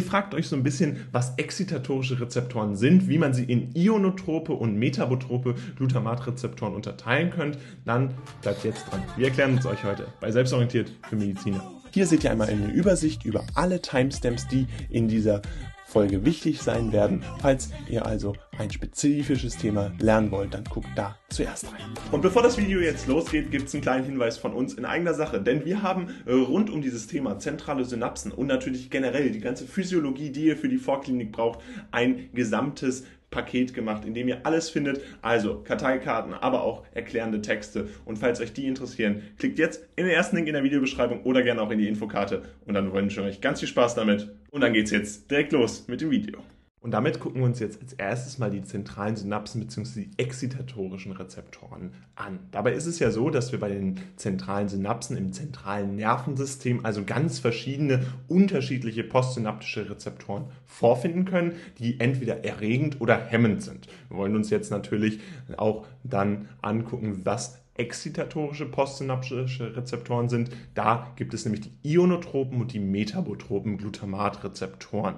Ihr fragt euch so ein bisschen, was exzitatorische Rezeptoren sind, wie man sie in ionotrope und metabotrope Glutamatrezeptoren unterteilen könnt. Dann bleibt jetzt dran. Wir erklären es euch heute bei Selbstorientiert für Mediziner. Hier seht ihr einmal eine Übersicht über alle Timestamps, die in dieser Folge wichtig sein werden. Falls ihr also ein spezifisches Thema lernen wollt, dann guckt da zuerst rein. Und bevor das Video jetzt losgeht, gibt es einen kleinen Hinweis von uns in eigener Sache. Denn wir haben äh, rund um dieses Thema zentrale Synapsen und natürlich generell die ganze Physiologie, die ihr für die Vorklinik braucht, ein gesamtes Paket gemacht, in dem ihr alles findet. Also Karteikarten, aber auch erklärende Texte. Und falls euch die interessieren, klickt jetzt in den ersten Link in der Videobeschreibung oder gerne auch in die Infokarte. Und dann wünsche ich euch ganz viel Spaß damit. Und dann geht's jetzt direkt los mit dem Video. Und damit gucken wir uns jetzt als erstes mal die zentralen Synapsen bzw. die exzitatorischen Rezeptoren an. Dabei ist es ja so, dass wir bei den zentralen Synapsen im zentralen Nervensystem also ganz verschiedene unterschiedliche postsynaptische Rezeptoren vorfinden können, die entweder erregend oder hemmend sind. Wir wollen uns jetzt natürlich auch dann angucken, was exzitatorische postsynaptische Rezeptoren sind. Da gibt es nämlich die ionotropen und die metabotropen Glutamatrezeptoren.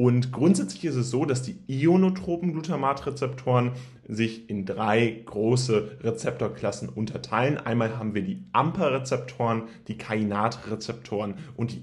Und grundsätzlich ist es so, dass die ionotropen Glutamatrezeptoren sich in drei große Rezeptorklassen unterteilen. Einmal haben wir die AMPA-Rezeptoren, die Kainat-Rezeptoren und die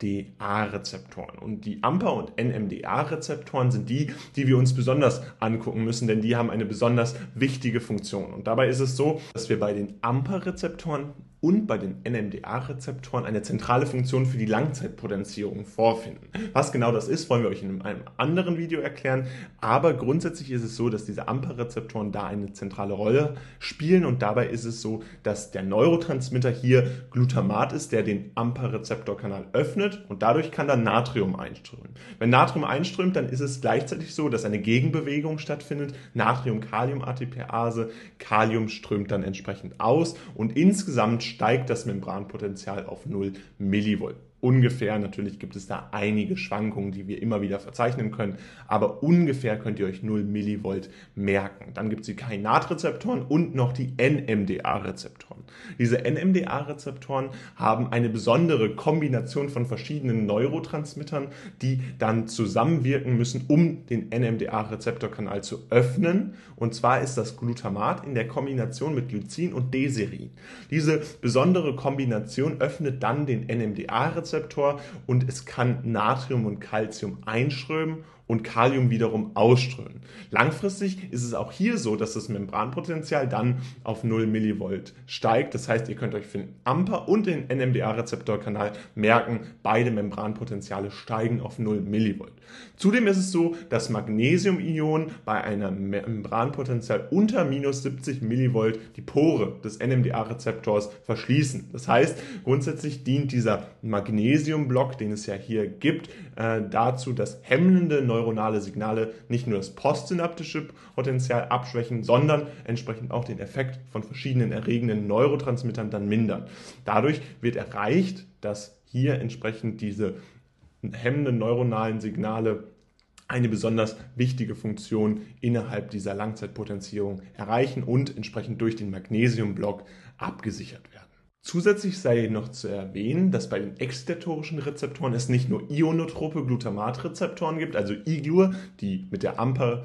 NMDA-Rezeptoren. Und die AMPA- und NMDA-Rezeptoren sind die, die wir uns besonders angucken müssen, denn die haben eine besonders wichtige Funktion. Und dabei ist es so, dass wir bei den AMPA-Rezeptoren und bei den NMDA-Rezeptoren eine zentrale Funktion für die Langzeitpotenzierung vorfinden. Was genau das ist, wollen wir euch in einem anderen Video erklären, aber grundsätzlich ist es so, dass diese AMPA-Rezeptoren da eine zentrale Rolle spielen und dabei ist es so, dass der Neurotransmitter hier Glutamat ist, der den AMPA-Rezeptorkanal öffnet und dadurch kann dann Natrium einströmen. Wenn Natrium einströmt, dann ist es gleichzeitig so, dass eine Gegenbewegung stattfindet, Natrium-Kalium-ATPase, Kalium strömt dann entsprechend aus und insgesamt steigt das Membranpotenzial auf 0 Millivolt ungefähr. Natürlich gibt es da einige Schwankungen, die wir immer wieder verzeichnen können, aber ungefähr könnt ihr euch 0 Millivolt merken. Dann gibt es die Kainatrezeptoren und noch die NMDA-Rezeptoren. Diese NMDA-Rezeptoren haben eine besondere Kombination von verschiedenen Neurotransmittern, die dann zusammenwirken müssen, um den NMDA-Rezeptorkanal zu öffnen. Und zwar ist das Glutamat in der Kombination mit Glycin und Deserin. Diese besondere Kombination öffnet dann den NMDA-Rezeptor Rezeptor und es kann Natrium und Calcium einströmen und Kalium wiederum ausströmen. Langfristig ist es auch hier so, dass das Membranpotenzial dann auf 0 Millivolt steigt. Das heißt, ihr könnt euch für den AMPA und den NMDA-Rezeptorkanal merken, beide Membranpotenziale steigen auf 0 Millivolt. Zudem ist es so, dass Magnesiumionen bei einem Membranpotenzial unter minus 70 Millivolt die Pore des NMDA-Rezeptors verschließen. Das heißt, grundsätzlich dient dieser Magnesiumblock, den es ja hier gibt, äh, dazu, dass hemmende neuronale Signale nicht nur das postsynaptische Potenzial abschwächen, sondern entsprechend auch den Effekt von verschiedenen erregenden Neurotransmittern dann mindern. Dadurch wird erreicht, dass hier entsprechend diese hemmenden neuronalen Signale eine besonders wichtige Funktion innerhalb dieser Langzeitpotenzierung erreichen und entsprechend durch den Magnesiumblock abgesichert werden. Zusätzlich sei noch zu erwähnen, dass bei den exzitatorischen Rezeptoren es nicht nur ionotrope Glutamatrezeptoren gibt, also IGLUR, die mit der AMPA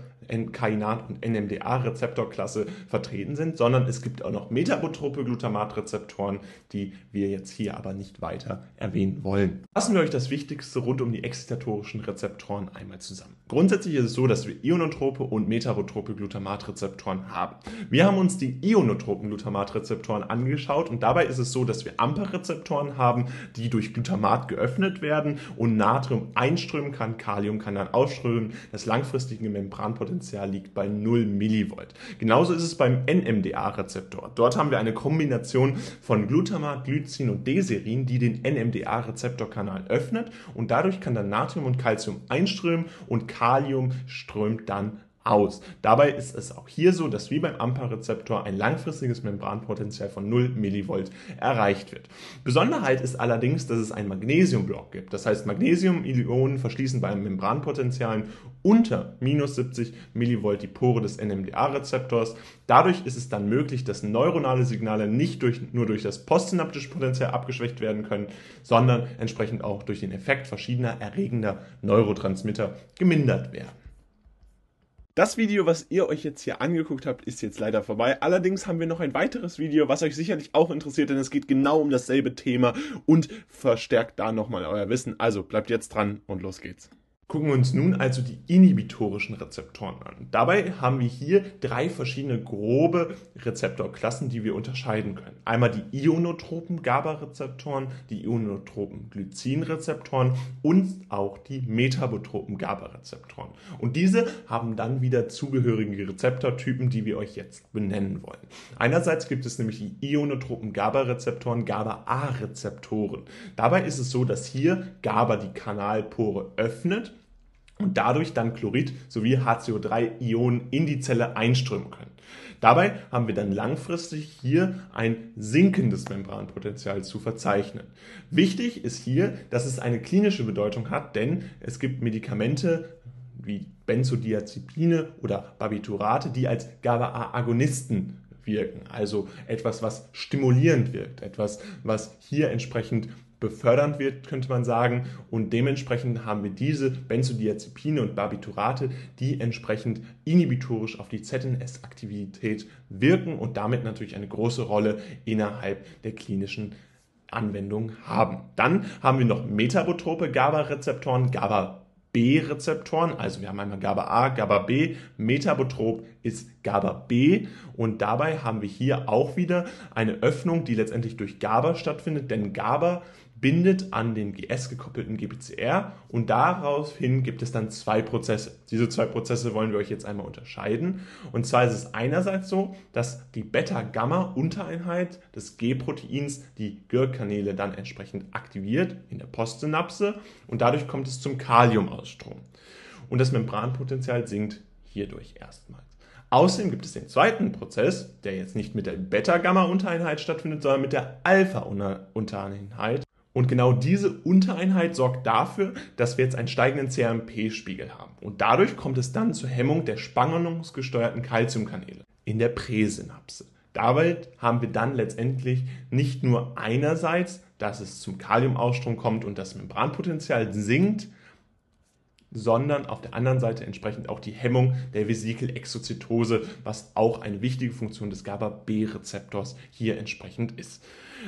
Kainat- und NMDA-Rezeptorklasse vertreten sind, sondern es gibt auch noch metabotrope Glutamatrezeptoren, die wir jetzt hier aber nicht weiter erwähnen wollen. Fassen wir euch das Wichtigste rund um die exzitatorischen Rezeptoren einmal zusammen. Grundsätzlich ist es so, dass wir ionotrope und metabotrope Glutamatrezeptoren haben. Wir haben uns die ionotropen Glutamatrezeptoren angeschaut und dabei ist es so, dass wir AMPA-Rezeptoren haben, die durch Glutamat geöffnet werden und Natrium einströmen kann, Kalium kann dann ausströmen. Das langfristige Membranpotenzial Potenzial liegt bei 0 Millivolt. Genauso ist es beim NMDA-Rezeptor. Dort haben wir eine Kombination von Glutamat, Glycin und Deserin, die den NMDA-Rezeptorkanal öffnet und dadurch kann dann Natrium und Calcium einströmen und Kalium strömt dann aus. Dabei ist es auch hier so, dass wie beim AMPA-Rezeptor ein langfristiges Membranpotenzial von 0 Millivolt erreicht wird. Besonderheit ist allerdings, dass es einen Magnesiumblock gibt. Das heißt, Magnesium-Ionen verschließen bei Membranpotentialen unter minus 70 Millivolt die Pore des NMDA-Rezeptors. Dadurch ist es dann möglich, dass neuronale Signale nicht durch, nur durch das postsynaptische Potenzial abgeschwächt werden können, sondern entsprechend auch durch den Effekt verschiedener erregender Neurotransmitter gemindert werden. Das Video, was ihr euch jetzt hier angeguckt habt, ist jetzt leider vorbei. Allerdings haben wir noch ein weiteres Video, was euch sicherlich auch interessiert, denn es geht genau um dasselbe Thema und verstärkt da nochmal euer Wissen. Also bleibt jetzt dran und los geht's. Gucken wir uns nun also die inhibitorischen Rezeptoren an. Dabei haben wir hier drei verschiedene grobe Rezeptorklassen, die wir unterscheiden können. Einmal die ionotropen GABA-Rezeptoren, die ionotropen Glycin-Rezeptoren und auch die metabotropen GABA-Rezeptoren. Und diese haben dann wieder zugehörige Rezeptortypen, die wir euch jetzt benennen wollen. Einerseits gibt es nämlich die ionotropen GABA-Rezeptoren, GABA-A-Rezeptoren. Dabei ist es so, dass hier GABA die Kanalpore öffnet und dadurch dann Chlorid sowie HCO3-Ionen in die Zelle einströmen können. Dabei haben wir dann langfristig hier ein sinkendes Membranpotenzial zu verzeichnen. Wichtig ist hier, dass es eine klinische Bedeutung hat, denn es gibt Medikamente wie Benzodiazepine oder Barbiturate, die als GABA-A-Agonisten wirken, also etwas, was stimulierend wirkt, etwas, was hier entsprechend befördernd wird, könnte man sagen. Und dementsprechend haben wir diese Benzodiazepine und Barbiturate, die entsprechend inhibitorisch auf die ZNS-Aktivität wirken und damit natürlich eine große Rolle innerhalb der klinischen Anwendung haben. Dann haben wir noch metabotrope GABA-Rezeptoren, GABA B-Rezeptoren, also wir haben einmal GABA A, GABA B, Metabotrop ist GABA B und dabei haben wir hier auch wieder eine Öffnung, die letztendlich durch GABA stattfindet, denn GABA bindet an den GS gekoppelten GPCR und daraufhin gibt es dann zwei Prozesse. Diese zwei Prozesse wollen wir euch jetzt einmal unterscheiden. Und zwar ist es einerseits so, dass die Beta-Gamma-Untereinheit des G-Proteins die GIR-Kanäle dann entsprechend aktiviert in der Postsynapse und dadurch kommt es zum Kaliumausstrom. Und das Membranpotenzial sinkt hierdurch erstmals. Außerdem gibt es den zweiten Prozess, der jetzt nicht mit der Beta-Gamma-Untereinheit stattfindet, sondern mit der Alpha-Untereinheit. Und genau diese Untereinheit sorgt dafür, dass wir jetzt einen steigenden CRMP-Spiegel haben. Und dadurch kommt es dann zur Hemmung der spannungsgesteuerten Calciumkanäle in der Präsynapse. Dabei haben wir dann letztendlich nicht nur einerseits, dass es zum Kaliumausstrom kommt und das Membranpotenzial sinkt, sondern auf der anderen Seite entsprechend auch die Hemmung der Vesikelexozytose, was auch eine wichtige Funktion des GABA-B-Rezeptors hier entsprechend ist.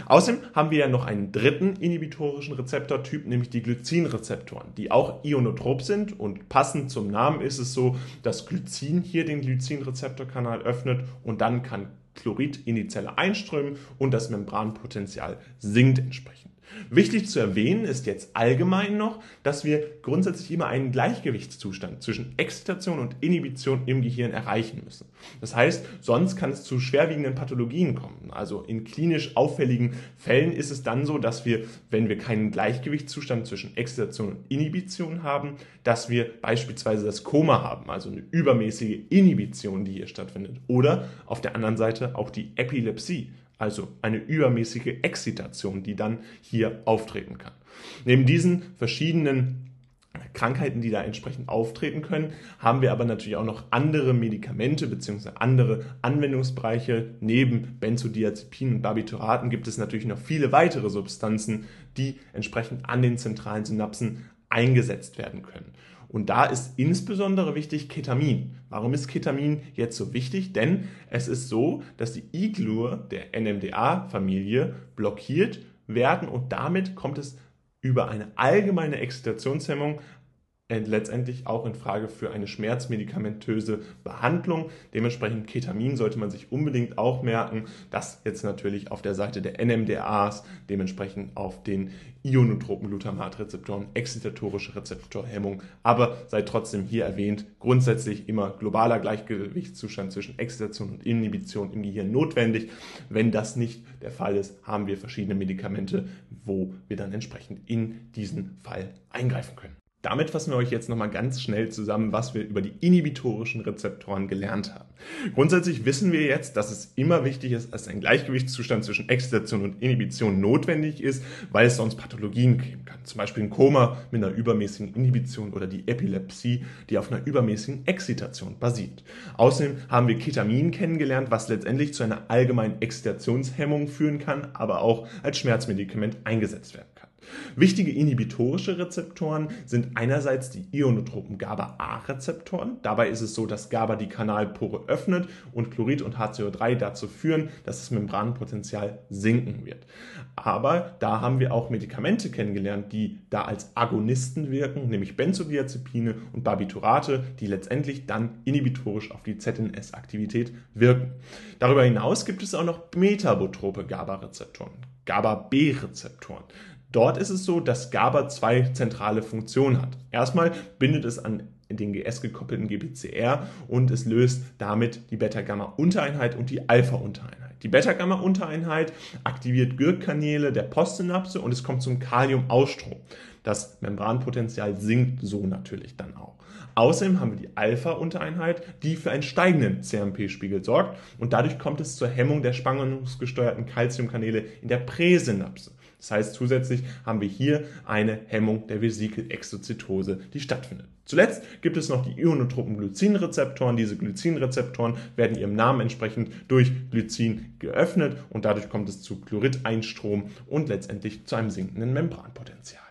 Außerdem haben wir ja noch einen dritten inhibitorischen Rezeptortyp, nämlich die Glycinrezeptoren, die auch ionotrop sind und passend zum Namen ist es so, dass Glycin hier den Glycinrezeptorkanal öffnet und dann kann Chlorid in die Zelle einströmen und das Membranpotenzial sinkt entsprechend. Wichtig zu erwähnen ist jetzt allgemein noch, dass wir grundsätzlich immer einen Gleichgewichtszustand zwischen Exzitation und Inhibition im Gehirn erreichen müssen. Das heißt, sonst kann es zu schwerwiegenden Pathologien kommen. Also in klinisch auffälligen Fällen ist es dann so, dass wir, wenn wir keinen Gleichgewichtszustand zwischen Exzitation und Inhibition haben, dass wir beispielsweise das Koma haben, also eine übermäßige Inhibition, die hier stattfindet. Oder auf der anderen Seite auch die Epilepsie also eine übermäßige Exzitation, die dann hier auftreten kann. Neben diesen verschiedenen Krankheiten, die da entsprechend auftreten können, haben wir aber natürlich auch noch andere Medikamente bzw. andere Anwendungsbereiche. Neben Benzodiazepinen und Barbituraten gibt es natürlich noch viele weitere Substanzen, die entsprechend an den zentralen Synapsen eingesetzt werden können. Und da ist insbesondere wichtig Ketamin. Warum ist Ketamin jetzt so wichtig? Denn es ist so, dass die IGLUR der NMDA-Familie blockiert werden und damit kommt es über eine allgemeine Exzitationshemmung letztendlich auch in Frage für eine schmerzmedikamentöse Behandlung. Dementsprechend Ketamin sollte man sich unbedingt auch merken. Das jetzt natürlich auf der Seite der NMDAs, dementsprechend auf den ionotropen Glutamatrezeptoren, exzitatorische Rezeptorhemmung. Aber sei trotzdem hier erwähnt, grundsätzlich immer globaler Gleichgewichtszustand zwischen Exzitation und Inhibition im Gehirn notwendig. Wenn das nicht der Fall ist, haben wir verschiedene Medikamente, wo wir dann entsprechend in diesen Fall eingreifen können. Damit fassen wir euch jetzt nochmal ganz schnell zusammen, was wir über die inhibitorischen Rezeptoren gelernt haben. Grundsätzlich wissen wir jetzt, dass es immer wichtig ist, dass ein Gleichgewichtszustand zwischen Exzitation und Inhibition notwendig ist, weil es sonst Pathologien geben kann. Zum Beispiel ein Koma mit einer übermäßigen Inhibition oder die Epilepsie, die auf einer übermäßigen Exzitation basiert. Außerdem haben wir Ketamin kennengelernt, was letztendlich zu einer allgemeinen Exzitationshemmung führen kann, aber auch als Schmerzmedikament eingesetzt werden kann. Wichtige inhibitorische Rezeptoren sind einerseits die ionotropen GABA-A-Rezeptoren. Dabei ist es so, dass GABA die Kanalpore öffnet und Chlorid und HCO3 dazu führen, dass das Membranpotenzial sinken wird. Aber da haben wir auch Medikamente kennengelernt, die da als Agonisten wirken, nämlich Benzodiazepine und Barbiturate, die letztendlich dann inhibitorisch auf die ZNS-Aktivität wirken. Darüber hinaus gibt es auch noch metabotrope GABA-Rezeptoren, GABA-B-Rezeptoren. Dort ist es so, dass GABA zwei zentrale Funktionen hat. Erstmal bindet es an den GS-gekoppelten GPCR und es löst damit die Beta-Gamma-Untereinheit und die Alpha-Untereinheit. Die Beta-Gamma-Untereinheit aktiviert Gürkkanäle der Postsynapse und es kommt zum Kaliumausstrom. Das Membranpotenzial sinkt so natürlich dann auch. Außerdem haben wir die Alpha-Untereinheit, die für einen steigenden CMP-Spiegel sorgt und dadurch kommt es zur Hemmung der spannungsgesteuerten Calciumkanäle in der Präsynapse. Das heißt, zusätzlich haben wir hier eine Hemmung der Vesikelexozytose, die stattfindet. Zuletzt gibt es noch die ionotropen Glycinrezeptoren. Diese Glycinrezeptoren werden ihrem Namen entsprechend durch Glycin geöffnet und dadurch kommt es zu Chlorideinstrom und letztendlich zu einem sinkenden Membranpotenzial.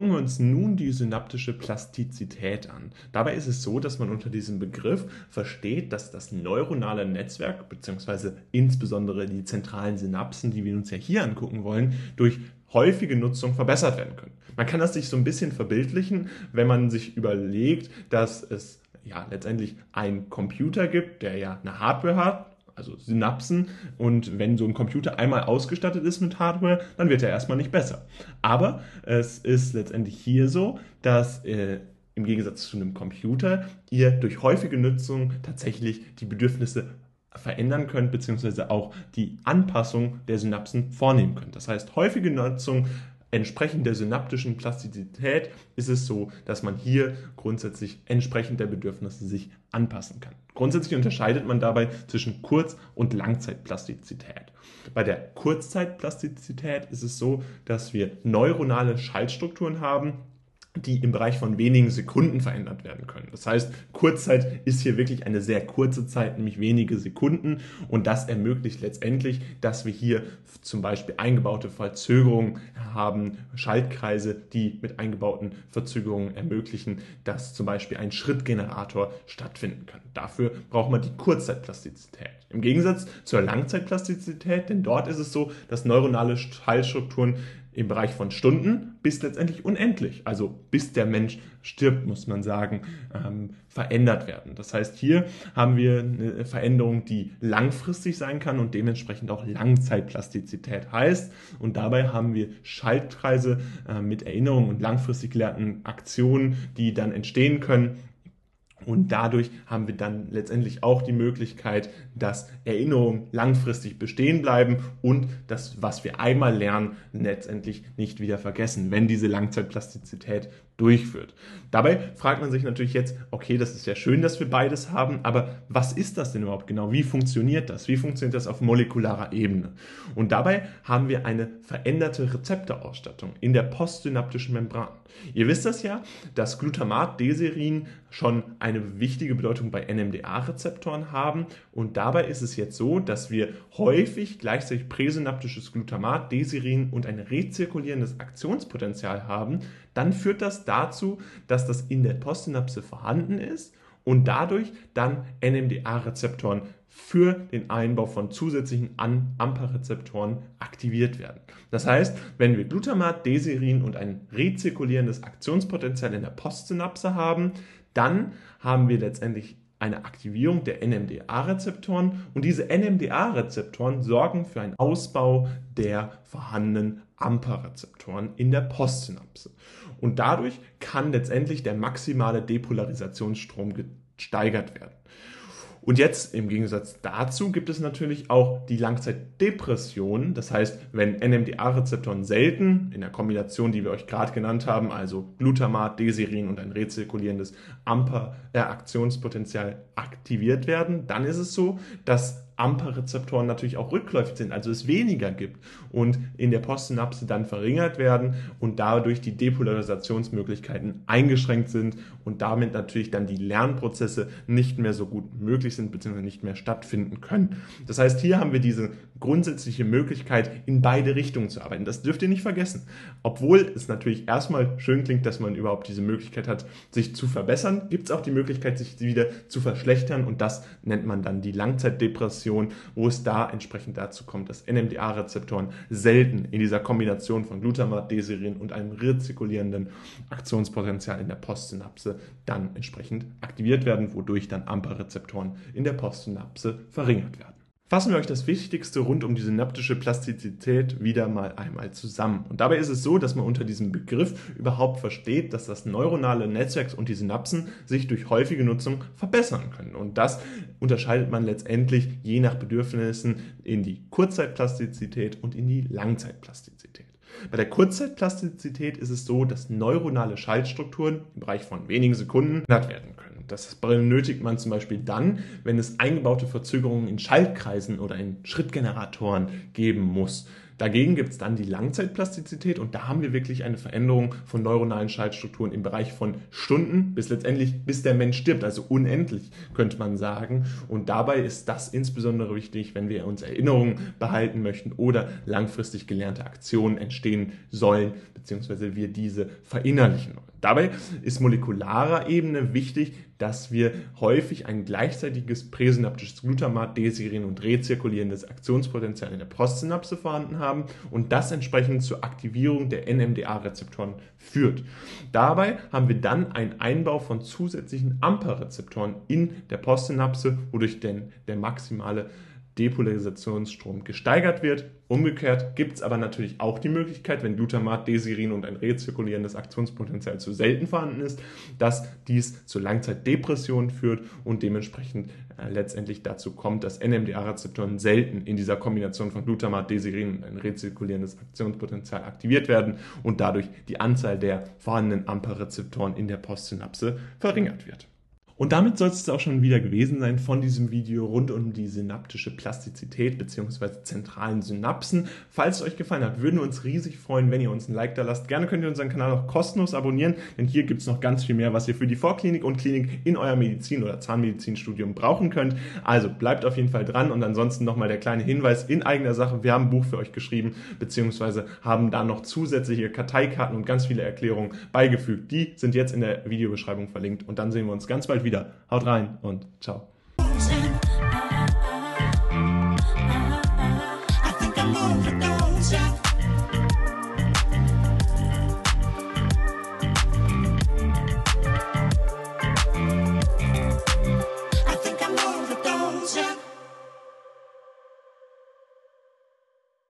Gucken wir uns nun die synaptische Plastizität an. Dabei ist es so, dass man unter diesem Begriff versteht, dass das neuronale Netzwerk beziehungsweise insbesondere die zentralen Synapsen, die wir uns ja hier angucken wollen, durch häufige Nutzung verbessert werden können. Man kann das sich so ein bisschen verbildlichen, wenn man sich überlegt, dass es ja letztendlich einen Computer gibt, der ja eine Hardware hat, also Synapsen. Und wenn so ein Computer einmal ausgestattet ist mit Hardware, dann wird er erstmal nicht besser. Aber es ist letztendlich hier so, dass äh, im Gegensatz zu einem Computer ihr durch häufige Nutzung tatsächlich die Bedürfnisse verändern könnt, beziehungsweise auch die Anpassung der Synapsen vornehmen könnt. Das heißt, häufige Nutzung entsprechend der synaptischen Plastizität ist es so, dass man hier grundsätzlich entsprechend der Bedürfnisse sich anpassen kann. Grundsätzlich unterscheidet man dabei zwischen Kurz- und Langzeitplastizität. Bei der Kurzzeitplastizität ist es so, dass wir neuronale Schaltstrukturen haben, die im Bereich von wenigen Sekunden verändert werden können. Das heißt, Kurzzeit ist hier wirklich eine sehr kurze Zeit, nämlich wenige Sekunden. Und das ermöglicht letztendlich, dass wir hier zum Beispiel eingebaute Verzögerungen haben, Schaltkreise, die mit eingebauten Verzögerungen ermöglichen, dass zum Beispiel ein Schrittgenerator stattfinden kann. Dafür braucht man die Kurzzeitplastizität. Im Gegensatz zur Langzeitplastizität, denn dort ist es so, dass neuronale Schaltstrukturen im Bereich von Stunden bis letztendlich unendlich, also bis der Mensch stirbt, muss man sagen, ähm, verändert werden. Das heißt, hier haben wir eine Veränderung, die langfristig sein kann und dementsprechend auch Langzeitplastizität heißt. Und dabei haben wir Schaltkreise äh, mit Erinnerungen und langfristig gelernten Aktionen, die dann entstehen können und dadurch haben wir dann letztendlich auch die Möglichkeit, dass Erinnerungen langfristig bestehen bleiben und das, was wir einmal lernen, letztendlich nicht wieder vergessen, wenn diese Langzeitplastizität durchführt. Dabei fragt man sich natürlich jetzt, okay, das ist ja schön, dass wir beides haben, aber was ist das denn überhaupt genau? Wie funktioniert das? Wie funktioniert das auf molekularer Ebene? Und dabei haben wir eine veränderte Rezeptorausstattung in der postsynaptischen Membran. Ihr wisst das ja, dass Glutamat, Deserin schon eine wichtige Bedeutung bei NMDA-Rezeptoren haben und dabei ist es jetzt so, dass wir häufig gleichzeitig präsynaptisches Glutamat, Deserin und ein rezirkulierendes Aktionspotenzial haben, dann führt das dazu, dass das in der Postsynapse vorhanden ist und dadurch dann NMDA-Rezeptoren für den Einbau von zusätzlichen AMPA-Rezeptoren aktiviert werden. Das heißt, wenn wir Glutamat, Deserin und ein rezirkulierendes Aktionspotenzial in der Postsynapse haben, dann haben wir letztendlich eine Aktivierung der NMDA-Rezeptoren und diese NMDA-Rezeptoren sorgen für einen Ausbau der vorhandenen AMPA-Rezeptoren in der Postsynapse. Und dadurch kann letztendlich der maximale Depolarisationsstrom gesteigert werden. Und jetzt im Gegensatz dazu gibt es natürlich auch die Langzeitdepression. Das heißt, wenn NMDA-Rezeptoren selten in der Kombination, die wir euch gerade genannt haben, also Glutamat, Desirin und ein rezirkulierendes AMPA-Aktionspotenzial aktiviert werden, dann ist es so, dass AMPA-Rezeptoren natürlich auch rückläufig sind, also es weniger gibt und in der Postsynapse dann verringert werden und dadurch die Depolarisationsmöglichkeiten eingeschränkt sind und damit natürlich dann die Lernprozesse nicht mehr so gut möglich sind bzw. nicht mehr stattfinden können. Das heißt, hier haben wir diese grundsätzliche Möglichkeit, in beide Richtungen zu arbeiten. Das dürft ihr nicht vergessen. Obwohl es natürlich erstmal schön klingt, dass man überhaupt diese Möglichkeit hat, sich zu verbessern, gibt es auch die Möglichkeit, sich wieder zu verschlechtern und das nennt man dann die Langzeitdepression Situation, wo es da entsprechend dazu kommt, dass NMDA-Rezeptoren selten in dieser Kombination von Glutamat, Desirin und einem rezirkulierenden Aktionspotenzial in der Postsynapse dann entsprechend aktiviert werden, wodurch dann AMPA-Rezeptoren in der Postsynapse verringert werden. Fassen wir euch das Wichtigste rund um die synaptische Plastizität wieder mal einmal zusammen. Und dabei ist es so, dass man unter diesem Begriff überhaupt versteht, dass das neuronale Netzwerk und die Synapsen sich durch häufige Nutzung verbessern können. Und das unterscheidet man letztendlich je nach Bedürfnissen in die Kurzzeitplastizität und in die Langzeitplastizität. Bei der Kurzzeitplastizität ist es so, dass neuronale Schaltstrukturen im Bereich von wenigen Sekunden verändert werden können. Das benötigt man zum Beispiel dann, wenn es eingebaute Verzögerungen in Schaltkreisen oder in Schrittgeneratoren geben muss. Dagegen gibt es dann die Langzeitplastizität und da haben wir wirklich eine Veränderung von neuronalen Schaltstrukturen im Bereich von Stunden bis letztendlich, bis der Mensch stirbt, also unendlich könnte man sagen. Und dabei ist das insbesondere wichtig, wenn wir uns Erinnerungen behalten möchten oder langfristig gelernte Aktionen entstehen sollen, beziehungsweise wir diese verinnerlichen wollen. Dabei ist molekularer Ebene wichtig, dass wir häufig ein gleichzeitiges präsynaptisches Glutamat, Desirin und rezirkulierendes Aktionspotenzial in der Postsynapse vorhanden haben und das entsprechend zur Aktivierung der NMDA-Rezeptoren führt. Dabei haben wir dann einen Einbau von zusätzlichen AMPA-Rezeptoren in der Postsynapse, wodurch denn der maximale Depolarisationsstrom gesteigert wird. Umgekehrt gibt es aber natürlich auch die Möglichkeit, wenn Glutamat, Desirin und ein rezirkulierendes Aktionspotenzial zu selten vorhanden ist, dass dies zu Langzeitdepressionen führt und dementsprechend äh, letztendlich dazu kommt, dass NMDA-Rezeptoren selten in dieser Kombination von Glutamat, Desirin und ein rezirkulierendes Aktionspotenzial aktiviert werden und dadurch die Anzahl der vorhandenen AMPA-Rezeptoren in der Postsynapse verringert wird. Und damit soll es auch schon wieder gewesen sein von diesem Video rund um die synaptische Plastizität bzw. zentralen Synapsen. Falls es euch gefallen hat, würden wir uns riesig freuen, wenn ihr uns ein Like da lasst. Gerne könnt ihr unseren Kanal auch kostenlos abonnieren, denn hier gibt es noch ganz viel mehr, was ihr für die Vorklinik und Klinik in euer Medizin- oder Zahnmedizinstudium brauchen könnt. Also bleibt auf jeden Fall dran und ansonsten nochmal der kleine Hinweis in eigener Sache. Wir haben ein Buch für euch geschrieben bzw. haben da noch zusätzliche Karteikarten und ganz viele Erklärungen beigefügt. Die sind jetzt in der Videobeschreibung verlinkt und dann sehen wir uns ganz bald wieder wieder. Haut rein und ciao.